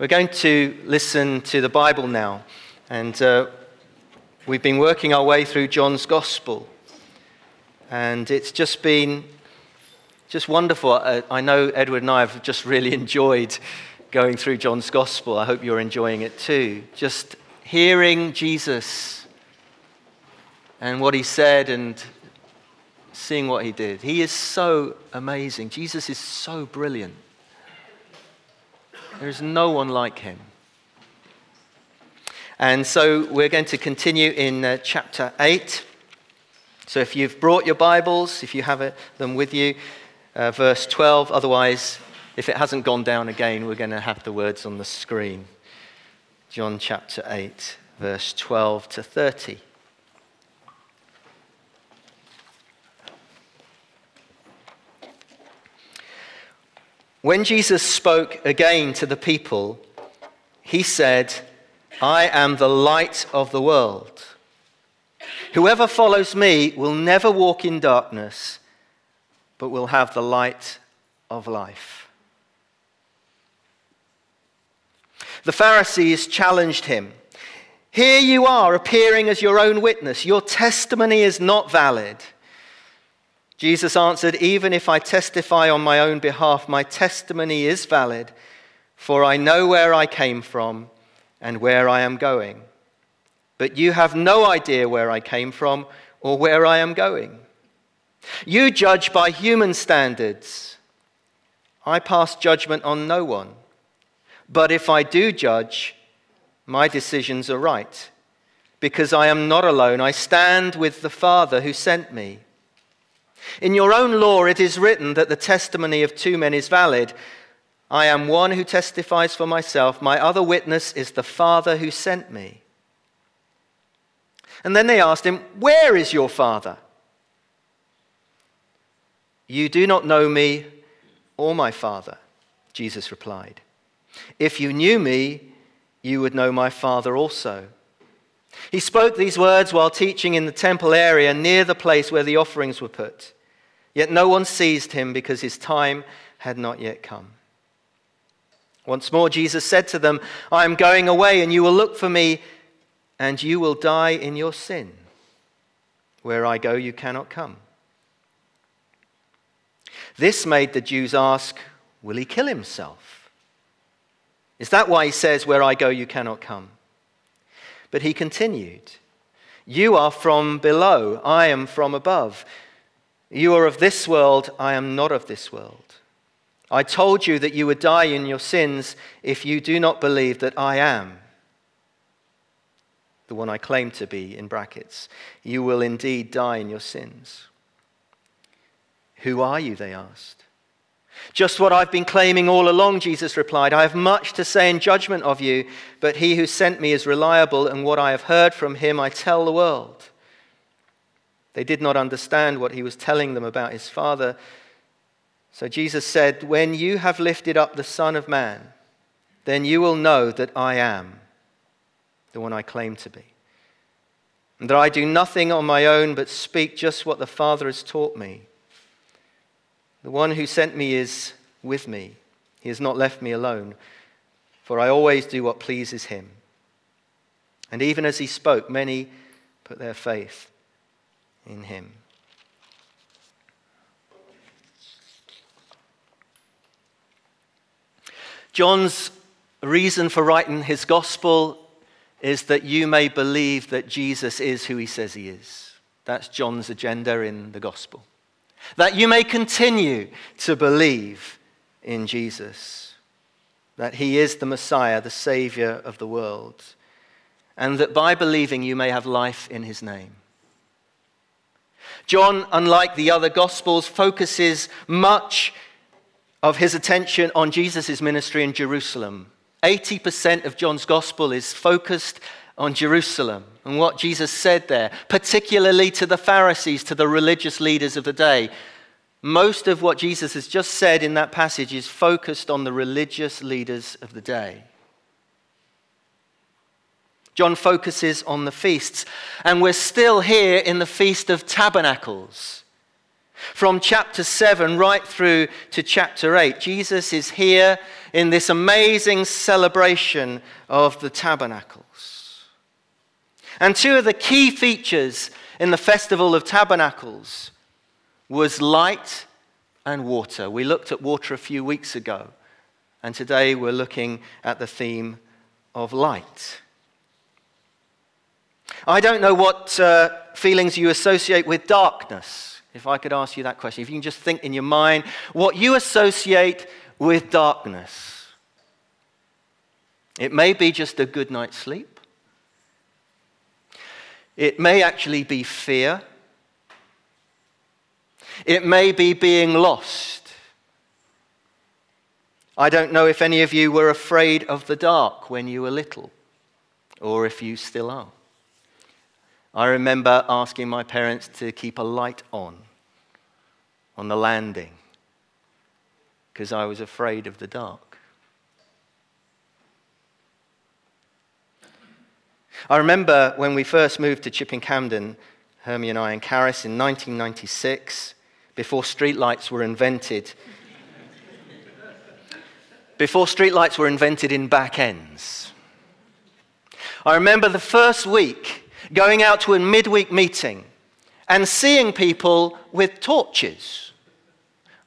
We're going to listen to the Bible now, and uh, we've been working our way through John's Gospel, and it's just been just wonderful. Uh, I know Edward and I have just really enjoyed going through John's Gospel. I hope you're enjoying it too. Just hearing Jesus and what he said and seeing what he did. He is so amazing. Jesus is so brilliant. There is no one like him. And so we're going to continue in uh, chapter 8. So if you've brought your Bibles, if you have it, them with you, uh, verse 12. Otherwise, if it hasn't gone down again, we're going to have the words on the screen. John chapter 8, verse 12 to 30. When Jesus spoke again to the people, he said, I am the light of the world. Whoever follows me will never walk in darkness, but will have the light of life. The Pharisees challenged him. Here you are appearing as your own witness. Your testimony is not valid. Jesus answered, Even if I testify on my own behalf, my testimony is valid, for I know where I came from and where I am going. But you have no idea where I came from or where I am going. You judge by human standards. I pass judgment on no one. But if I do judge, my decisions are right, because I am not alone. I stand with the Father who sent me. In your own law, it is written that the testimony of two men is valid. I am one who testifies for myself. My other witness is the Father who sent me. And then they asked him, Where is your Father? You do not know me or my Father, Jesus replied. If you knew me, you would know my Father also. He spoke these words while teaching in the temple area near the place where the offerings were put. Yet no one seized him because his time had not yet come. Once more, Jesus said to them, I am going away, and you will look for me, and you will die in your sin. Where I go, you cannot come. This made the Jews ask, Will he kill himself? Is that why he says, Where I go, you cannot come? But he continued, You are from below, I am from above. You are of this world, I am not of this world. I told you that you would die in your sins if you do not believe that I am the one I claim to be, in brackets. You will indeed die in your sins. Who are you? They asked. Just what I've been claiming all along, Jesus replied. I have much to say in judgment of you, but he who sent me is reliable, and what I have heard from him I tell the world. They did not understand what he was telling them about his Father. So Jesus said, When you have lifted up the Son of Man, then you will know that I am the one I claim to be. And that I do nothing on my own but speak just what the Father has taught me. The one who sent me is with me. He has not left me alone, for I always do what pleases him. And even as he spoke, many put their faith in him. John's reason for writing his gospel is that you may believe that Jesus is who he says he is. That's John's agenda in the gospel. That you may continue to believe in Jesus, that he is the Messiah, the Savior of the world, and that by believing you may have life in his name. John, unlike the other Gospels, focuses much of his attention on Jesus' ministry in Jerusalem. 80% of John's Gospel is focused on Jerusalem and what Jesus said there, particularly to the Pharisees, to the religious leaders of the day. Most of what Jesus has just said in that passage is focused on the religious leaders of the day. John focuses on the feasts. And we're still here in the Feast of Tabernacles. From chapter 7 right through to chapter 8, Jesus is here in this amazing celebration of the tabernacles. And two of the key features in the Festival of Tabernacles was light and water. We looked at water a few weeks ago, and today we're looking at the theme of light. I don't know what uh, feelings you associate with darkness. If I could ask you that question, if you can just think in your mind what you associate with darkness. It may be just a good night's sleep. It may actually be fear. It may be being lost. I don't know if any of you were afraid of the dark when you were little, or if you still are. I remember asking my parents to keep a light on on the landing because I was afraid of the dark. I remember when we first moved to Chipping Campden, Hermie and I Caris in 1996, before streetlights were invented. before streetlights were invented in back ends. I remember the first week going out to a midweek meeting and seeing people with torches.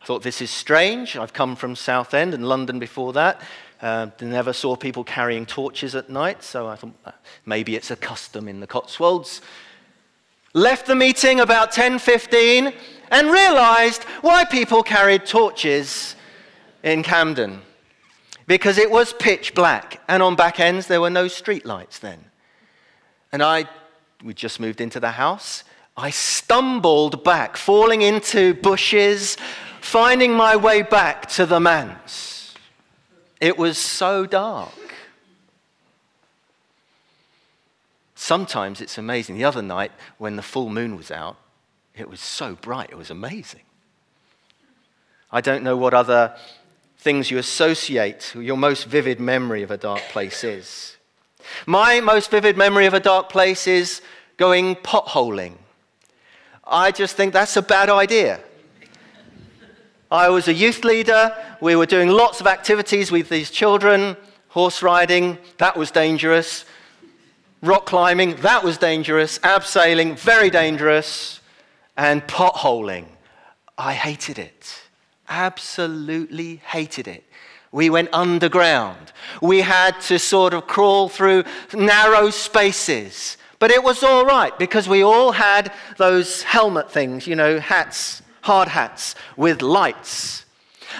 I thought, this is strange. I've come from Southend and London before that. Uh, never saw people carrying torches at night, so I thought uh, maybe it's a custom in the Cotswolds. Left the meeting about 10:15 and realized why people carried torches in Campden. Because it was pitch black, and on back ends there were no street lights then. And I we just moved into the house. I stumbled back, falling into bushes, finding my way back to the manse. It was so dark. Sometimes it's amazing. The other night, when the full moon was out, it was so bright, it was amazing. I don't know what other things you associate, your most vivid memory of a dark place is. My most vivid memory of a dark place is going potholing. I just think that's a bad idea. I was a youth leader. We were doing lots of activities with these children horse riding, that was dangerous. Rock climbing, that was dangerous. Abseiling, very dangerous. And potholing, I hated it. Absolutely hated it. We went underground. We had to sort of crawl through narrow spaces. But it was all right because we all had those helmet things, you know, hats, hard hats with lights.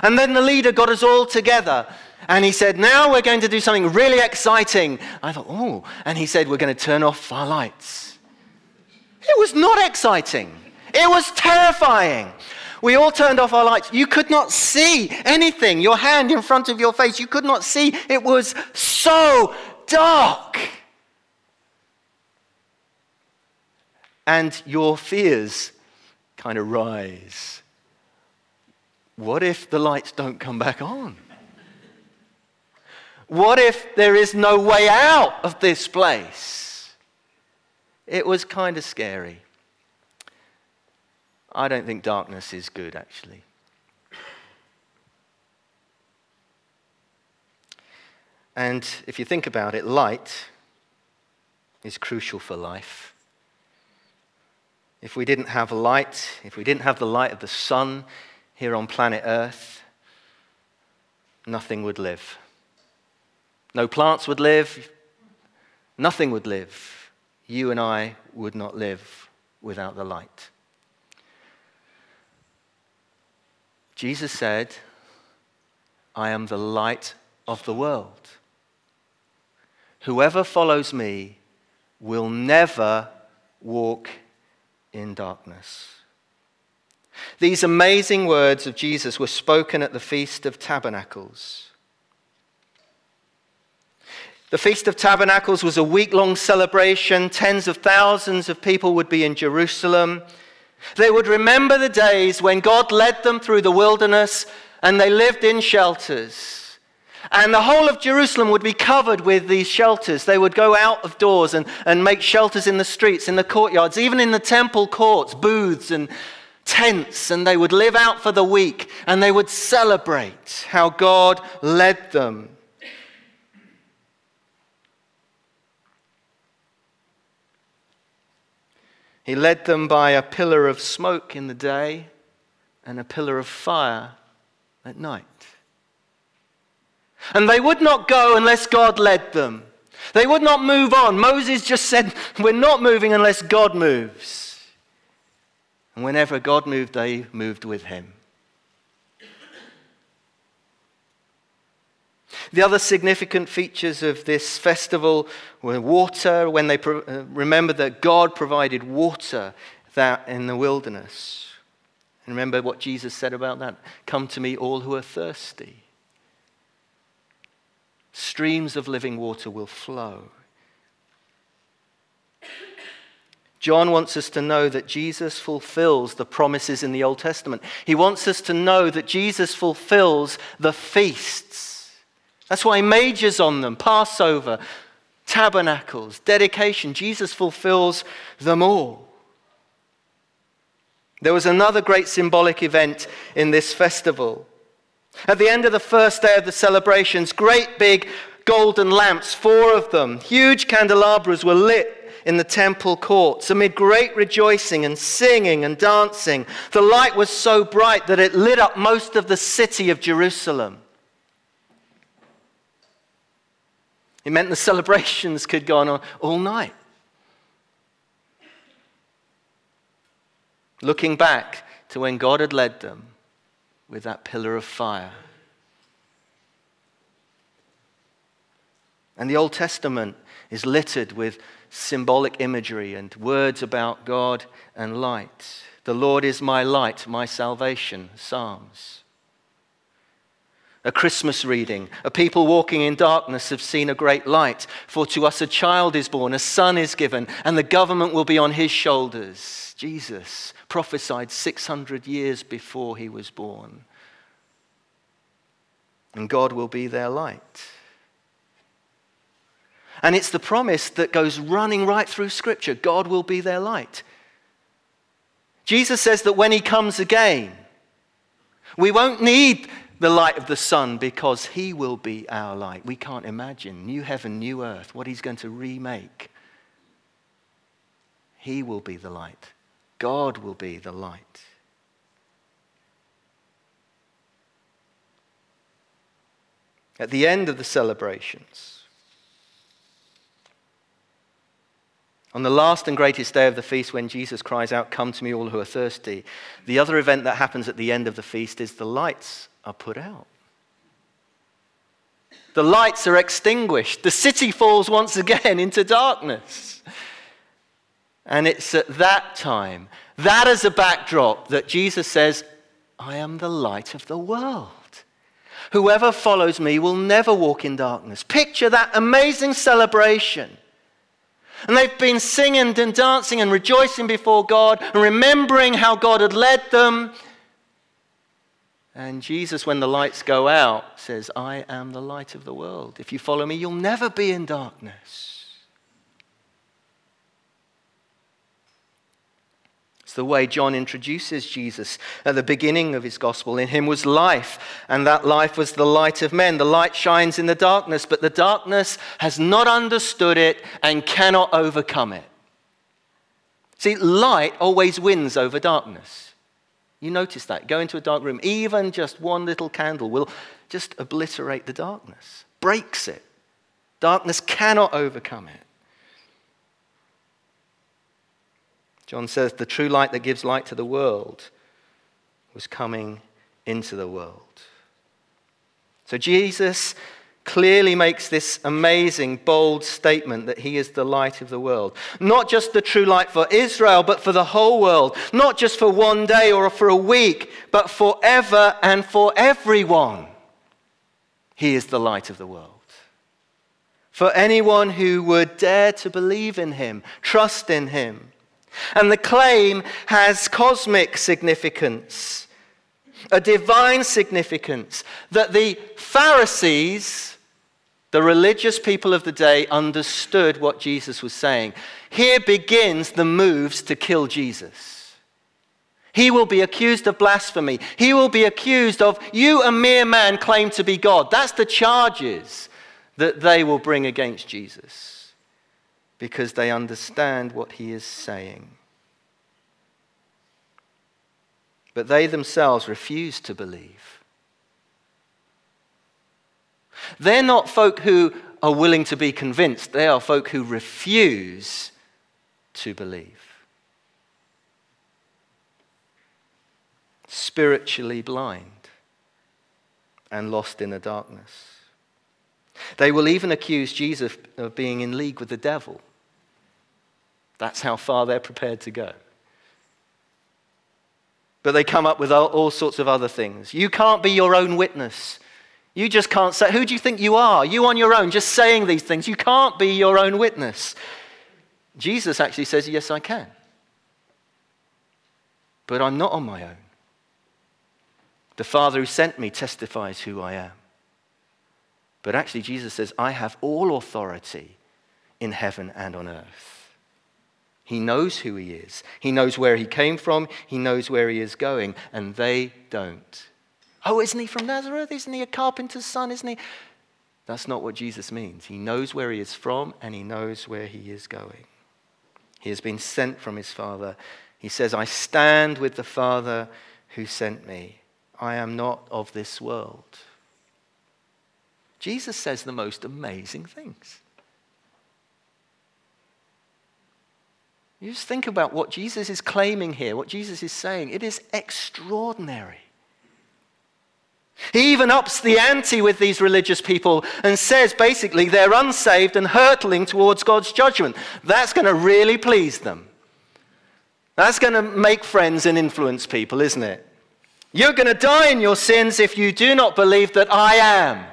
And then the leader got us all together and he said, Now we're going to do something really exciting. I thought, Oh, and he said, We're going to turn off our lights. It was not exciting, it was terrifying. We all turned off our lights. You could not see anything. Your hand in front of your face, you could not see. It was so dark. and your fears kind of rise. What if the lights don't come back on? What if there is no way out of this place? It was kind of scary. I don't think darkness is good, actually. And if you think about it, light is crucial for life. If we didn't have light, if we didn't have the light of the sun here on planet Earth, nothing would live. No plants would live, nothing would live. You and I would not live without the light. Jesus said, I am the light of the world. Whoever follows me will never walk in darkness. These amazing words of Jesus were spoken at the Feast of Tabernacles. The Feast of Tabernacles was a week long celebration. Tens of thousands of people would be in Jerusalem. They would remember the days when God led them through the wilderness and they lived in shelters. And the whole of Jerusalem would be covered with these shelters. They would go out of doors and, and make shelters in the streets, in the courtyards, even in the temple courts, booths and tents and they would live out for the week and they would celebrate how God led them. He led them by a pillar of smoke in the day and a pillar of fire at night. And they would not go unless God led them. They would not move on. Moses just said, We're not moving unless God moves. And whenever God moved, they moved with him. The other significant features of this festival were water, when they pro- uh, remember that God provided water that in the wilderness. And remember what Jesus said about that? Come to me, all who are thirsty. Streams of living water will flow. John wants us to know that Jesus fulfills the promises in the Old Testament. He wants us to know that Jesus fulfills the feasts. That's why he majors on them Passover, tabernacles, dedication. Jesus fulfills them all. There was another great symbolic event in this festival. At the end of the first day of the celebrations, great big golden lamps, four of them, huge candelabras were lit in the temple courts amid great rejoicing and singing and dancing. The light was so bright that it lit up most of the city of Jerusalem. It meant the celebrations could go on all night. Looking back to when God had led them with that pillar of fire. And the Old Testament is littered with symbolic imagery and words about God and light. The Lord is my light, my salvation, Psalms. A Christmas reading. A people walking in darkness have seen a great light. For to us a child is born, a son is given, and the government will be on his shoulders. Jesus prophesied 600 years before he was born. And God will be their light. And it's the promise that goes running right through Scripture God will be their light. Jesus says that when he comes again, we won't need the light of the sun because he will be our light. We can't imagine new heaven, new earth, what he's going to remake. He will be the light. God will be the light. At the end of the celebrations, on the last and greatest day of the feast, when Jesus cries out, Come to me, all who are thirsty, the other event that happens at the end of the feast is the lights are put out. The lights are extinguished. The city falls once again into darkness. And it's at that time, that as a backdrop, that Jesus says, I am the light of the world. Whoever follows me will never walk in darkness. Picture that amazing celebration. And they've been singing and dancing and rejoicing before God and remembering how God had led them. And Jesus, when the lights go out, says, I am the light of the world. If you follow me, you'll never be in darkness. It's the way John introduces Jesus at the beginning of his gospel. In him was life, and that life was the light of men. The light shines in the darkness, but the darkness has not understood it and cannot overcome it. See, light always wins over darkness. You notice that. Go into a dark room, even just one little candle will just obliterate the darkness, breaks it. Darkness cannot overcome it. John says, the true light that gives light to the world was coming into the world. So Jesus clearly makes this amazing, bold statement that he is the light of the world. Not just the true light for Israel, but for the whole world. Not just for one day or for a week, but forever and for everyone. He is the light of the world. For anyone who would dare to believe in him, trust in him. And the claim has cosmic significance, a divine significance, that the Pharisees, the religious people of the day, understood what Jesus was saying. Here begins the moves to kill Jesus. He will be accused of blasphemy. He will be accused of, you, a mere man, claim to be God. That's the charges that they will bring against Jesus because they understand what he is saying. But they themselves refuse to believe. They're not folk who are willing to be convinced, they are folk who refuse to believe. Spiritually blind and lost in the darkness. They will even accuse Jesus of being in league with the devil. That's how far they're prepared to go. But they come up with all, sorts of other things. You can't be your own witness. You just can't say, Who do you think you are? You on your own, just saying these things. You can't be your own witness. Jesus actually says, Yes, I can. But I'm not on my own. The Father who sent me testifies who I am. But actually, Jesus says, I have all authority in heaven and on earth. He knows who he is. He knows where he came from. He knows where he is going. And they don't. Oh, isn't he from Nazareth? Isn't he a carpenter's son? Isn't he? That's not what Jesus means. He knows where he is from and he knows where he is going. He has been sent from his Father. He says, I stand with the Father who sent me. I am not of this world. Jesus says the most amazing things. You just think about what Jesus is claiming here, what Jesus is saying. It is extraordinary. He even ups the ante with these religious people and says basically they're unsaved and hurtling towards God's judgment. That's going to really please them. That's going to make friends and influence people, isn't it? You're going to die in your sins if you do not believe that I am.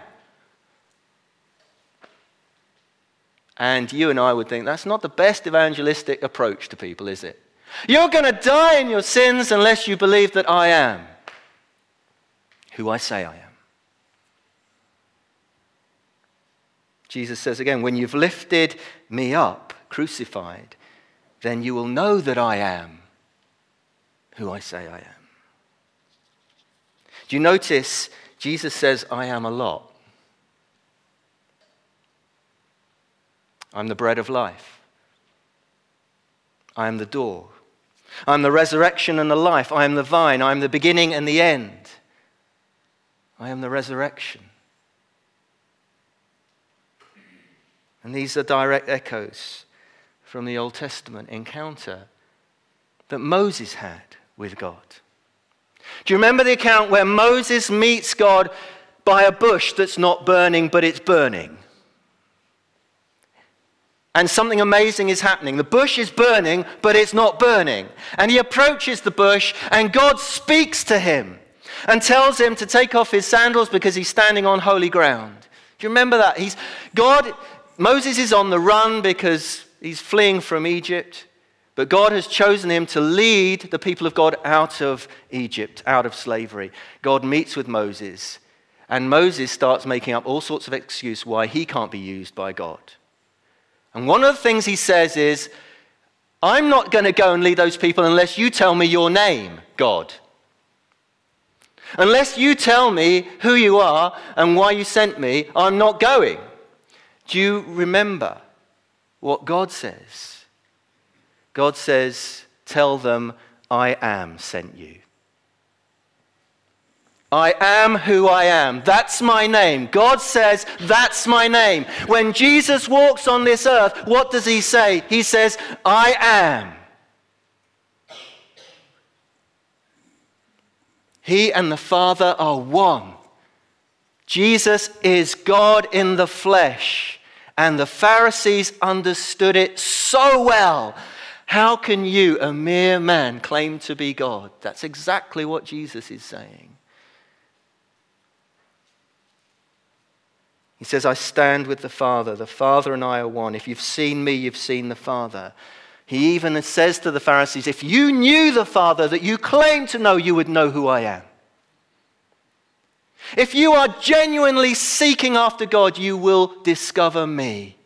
And you and I would think that's not the best evangelistic approach to people, is it? You're going to die in your sins unless you believe that I am who I say I am. Jesus says again, when you've lifted me up, crucified, then you will know that I am who I say I am. Do you notice Jesus says, I am a lot? I'm the bread of life. I am the door. I'm the resurrection and the life. I am the vine. I am the beginning and the end. I am the resurrection. And these are direct echoes from the Old Testament encounter that Moses had with God. Do you remember the account where Moses meets God by a bush that's not burning, but it's burning? And something amazing is happening. The bush is burning, but it's not burning. And he approaches the bush, and God speaks to him and tells him to take off his sandals because he's standing on holy ground. Do you remember that? He's, God, Moses is on the run because he's fleeing from Egypt, but God has chosen him to lead the people of God out of Egypt, out of slavery. God meets with Moses, and Moses starts making up all sorts of excuses why he can't be used by God. And one of the things he says is, I'm not going to go and lead those people unless you tell me your name, God. Unless you tell me who you are and why you sent me, I'm not going. Do you remember what God says? God says, Tell them, I am sent you. I am who I am. That's my name. God says, That's my name. When Jesus walks on this earth, what does he say? He says, I am. He and the Father are one. Jesus is God in the flesh. And the Pharisees understood it so well. How can you, a mere man, claim to be God? That's exactly what Jesus is saying. He says, I stand with the Father. The Father and I are one. If you've seen me, you've seen the Father. He even says to the Pharisees, If you knew the Father that you claim to know, you would know who I am. If you are genuinely seeking after God, you will discover me.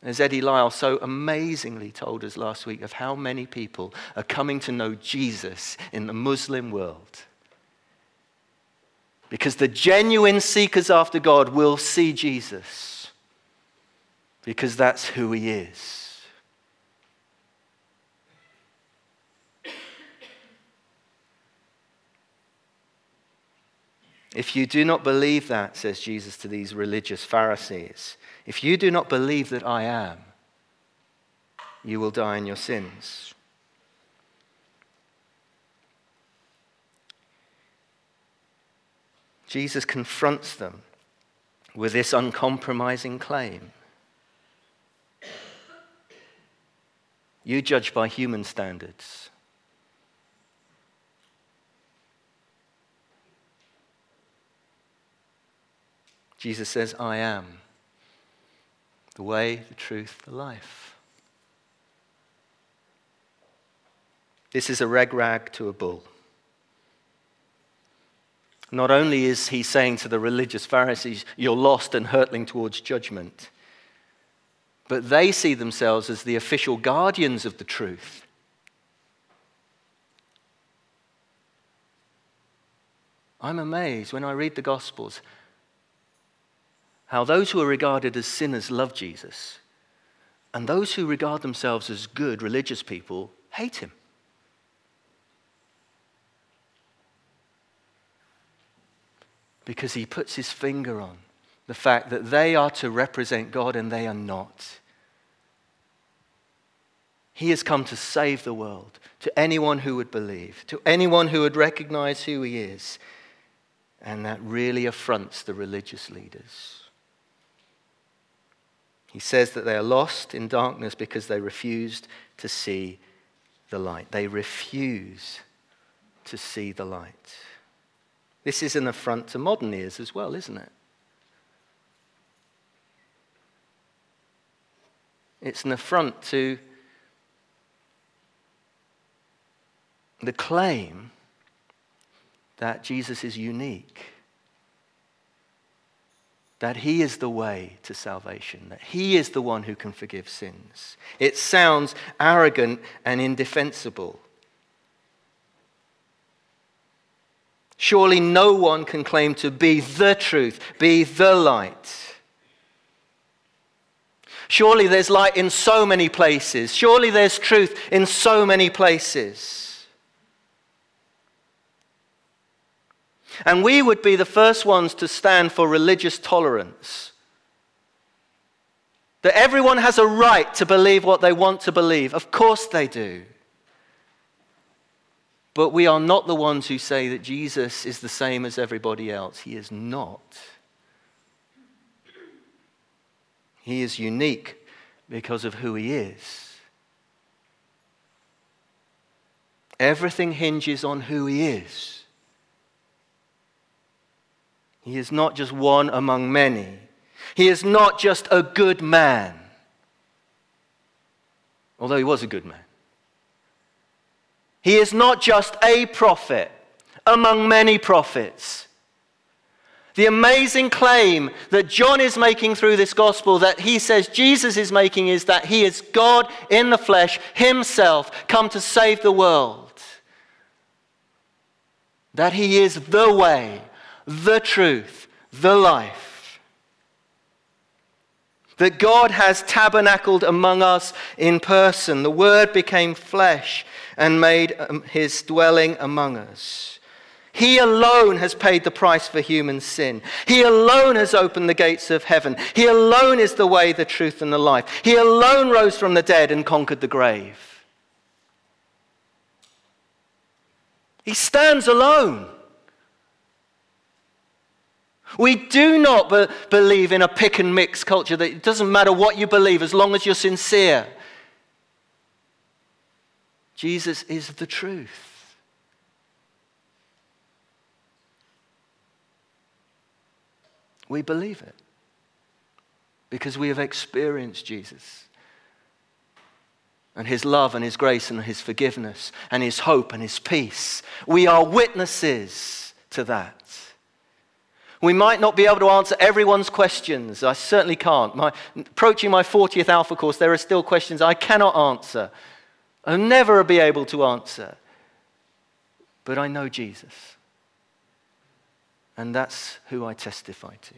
As Eddie Lyle so amazingly told us last week, of how many people are coming to know Jesus in the Muslim world. Because the genuine seekers after God will see Jesus, because that's who he is. If you do not believe that, says Jesus to these religious Pharisees, if you do not believe that I am, you will die in your sins. Jesus confronts them with this uncompromising claim. You judge by human standards. Jesus says, I am the way, the truth, the life. This is a reg rag to a bull. Not only is he saying to the religious Pharisees, You're lost and hurtling towards judgment, but they see themselves as the official guardians of the truth. I'm amazed when I read the Gospels how those who are regarded as sinners love Jesus, and those who regard themselves as good religious people hate him. Because he puts his finger on the fact that they are to represent God and they are not. He has come to save the world, to anyone who would believe, to anyone who would recognize who he is. And that really affronts the religious leaders. He says that they are lost in darkness because they refused to see the light. They refuse to see the light. This is an affront to modern ears as well, isn't it? It's an affront to the claim that Jesus is unique that He is the way to salvation, that He is the one who can forgive sins. It sounds arrogant and indefensible. Surely no one can claim to be the truth, be the light. Surely there's light in so many places. Surely there's truth in so many places. And we would be the first ones to stand for religious tolerance. That everyone has a right to believe what they want to believe. Of course they do. But we are not the ones who say that Jesus is the same as everybody else. He is not. He is unique because of who he is. Everything hinges on who he is. He is not just one among many. He is not just a good man, although he was a good man. He is not just a prophet among many prophets. The amazing claim that John is making through this gospel, that he says Jesus is making, is that he is God in the flesh, himself, come to save the world. That he is the way, the truth, the life. That God has tabernacled among us in person. The Word became flesh and made um, his dwelling among us. He alone has paid the price for human sin. He alone has opened the gates of heaven. He alone is the way, the truth, and the life. He alone rose from the dead and conquered the grave. He stands alone. We do not be- believe in a pick and mix culture that it doesn't matter what you believe as long as you're sincere. Jesus is the truth. We believe it because we have experienced Jesus and his love and his grace and his forgiveness and his hope and his peace. We are witnesses to that. We might not be able to answer everyone's questions. I certainly can't. My, approaching my 40th Alpha course, there are still questions I cannot answer. I'll never be able to answer. But I know Jesus. And that's who I testify to.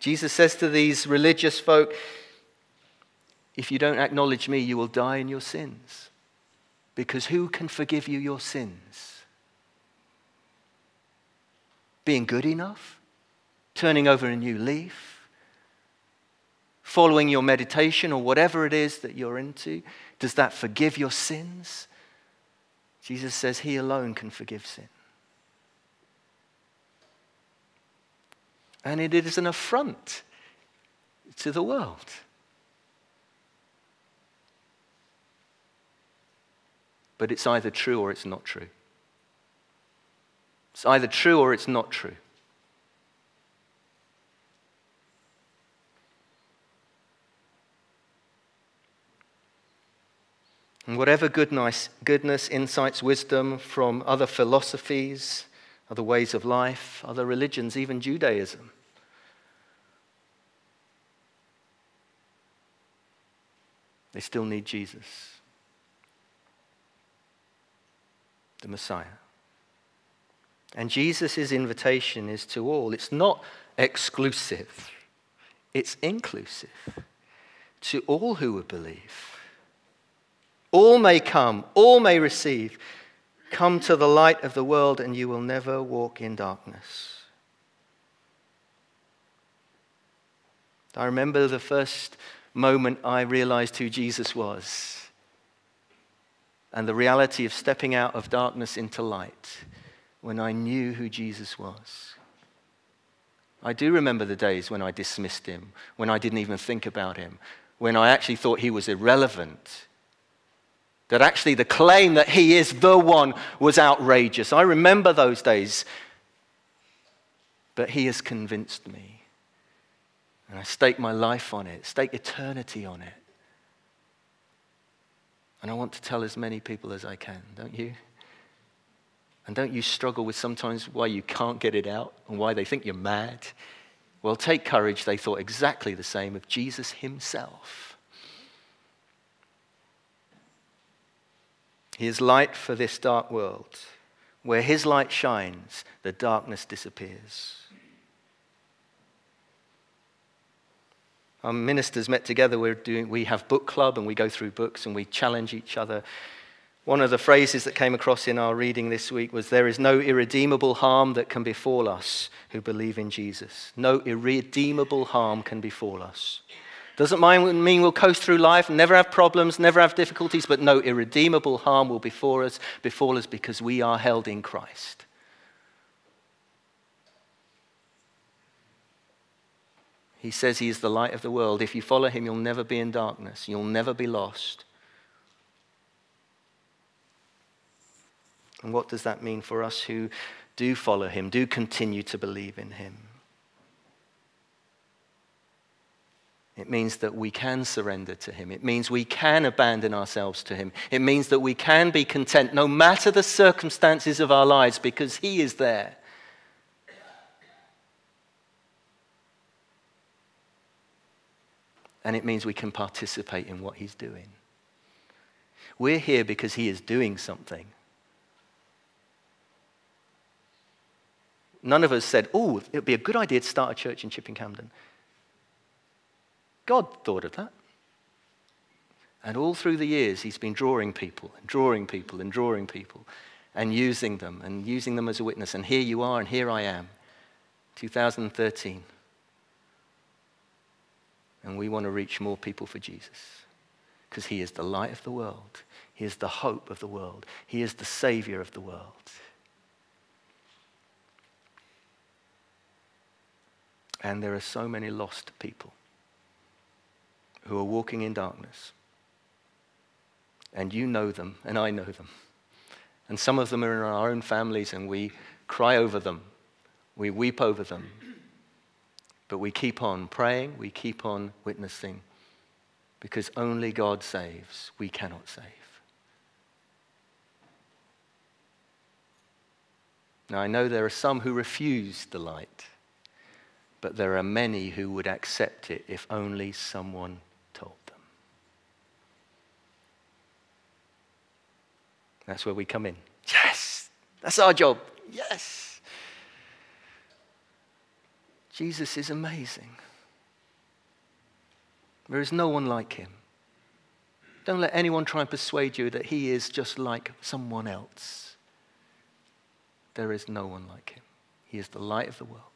Jesus says to these religious folk, If you don't acknowledge me, you will die in your sins. Because who can forgive you your sins? Being good enough? Turning over a new leaf? Following your meditation or whatever it is that you're into? Does that forgive your sins? Jesus says he alone can forgive sin. And it is an affront to the world. But it's either true or it's not true. It's either true or it's not true. And whatever goodness, insights, wisdom from other philosophies, other ways of life, other religions, even Judaism, they still need Jesus, the Messiah. And Jesus' invitation is to all. It's not exclusive, it's inclusive to all who would believe. All may come, all may receive. Come to the light of the world, and you will never walk in darkness. I remember the first moment I realized who Jesus was and the reality of stepping out of darkness into light when I knew who Jesus was. I do remember the days when I dismissed him, when I didn't even think about him, when I actually thought he was irrelevant. That actually the claim that he is the one was outrageous. I remember those days. But he has convinced me. And I stake my life on it, stake eternity on it. And I want to tell as many people as I can, don't you? And don't you struggle with sometimes why you can't get it out and why they think you're mad? Well, take courage. They thought exactly the same of Jesus himself. He is light for this dark world. Where his light shines, the darkness disappears. Our ministers met together. We're doing, we have book club and we go through books and we challenge each other one of the phrases that came across in our reading this week was There is no irredeemable harm that can befall us who believe in Jesus. No irredeemable harm can befall us. Doesn't mean we'll coast through life, never have problems, never have difficulties, but no irredeemable harm will befall us, befall us because we are held in Christ. He says he is the light of the world. If you follow him, you'll never be in darkness, you'll never be lost. And what does that mean for us who do follow him, do continue to believe in him? It means that we can surrender to Him. It means we can abandon ourselves to Him. It means that we can be content no matter the circumstances of our lives because He is there. And it means we can participate in what He's doing. We're here because He is doing something. None of us said, oh, it would be a good idea to start a church in Chipping Campden. God thought of that. And all through the years, he's been drawing people and drawing people and drawing people and using them and using them as a witness. And here you are, and here I am, 2013. And we want to reach more people for Jesus because he is the light of the world, he is the hope of the world, he is the savior of the world. And there are so many lost people who are walking in darkness. And you know them, and I know them. And some of them are in our own families, and we cry over them, we weep over them. But we keep on praying, we keep on witnessing, because only God saves, we cannot save. Now, I know there are some who refuse the light, but there are many who would accept it if only someone told them. That's where we come in. Yes, that's our job. Yes. Jesus is amazing. There is no one like him. Don't let anyone try and persuade you that he is just like someone else. There is no one like him. He is the light of the world.